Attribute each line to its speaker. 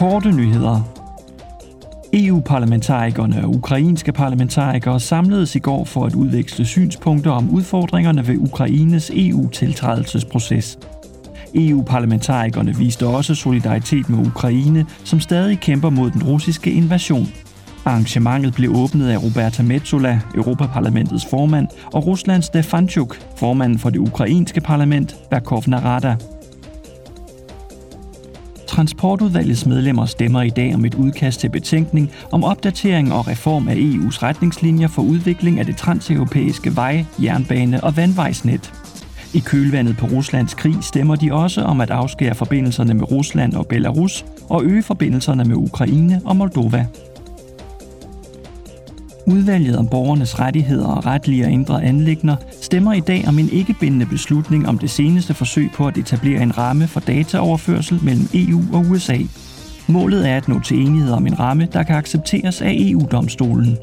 Speaker 1: Korte nyheder. EU-parlamentarikerne og ukrainske parlamentarikere samledes i går for at udveksle synspunkter om udfordringerne ved Ukraines EU-tiltrædelsesproces. EU-parlamentarikerne viste også solidaritet med Ukraine, som stadig kæmper mod den russiske invasion. Arrangementet blev åbnet af Roberta Metsola, Europaparlamentets formand, og Ruslands Stefanchuk, formanden for det ukrainske parlament, Verkhovna Narada. Transportudvalgets medlemmer stemmer i dag om et udkast til betænkning om opdatering og reform af EU's retningslinjer for udvikling af det transeuropæiske vej-, jernbane- og vandvejsnet. I kølvandet på Ruslands krig stemmer de også om at afskære forbindelserne med Rusland og Belarus og øge forbindelserne med Ukraine og Moldova. Udvalget om borgernes rettigheder og retlige og indre anlægner stemmer i dag om en ikke bindende beslutning om det seneste forsøg på at etablere en ramme for dataoverførsel mellem EU og USA. Målet er at nå til enighed om en ramme, der kan accepteres af EU-domstolen.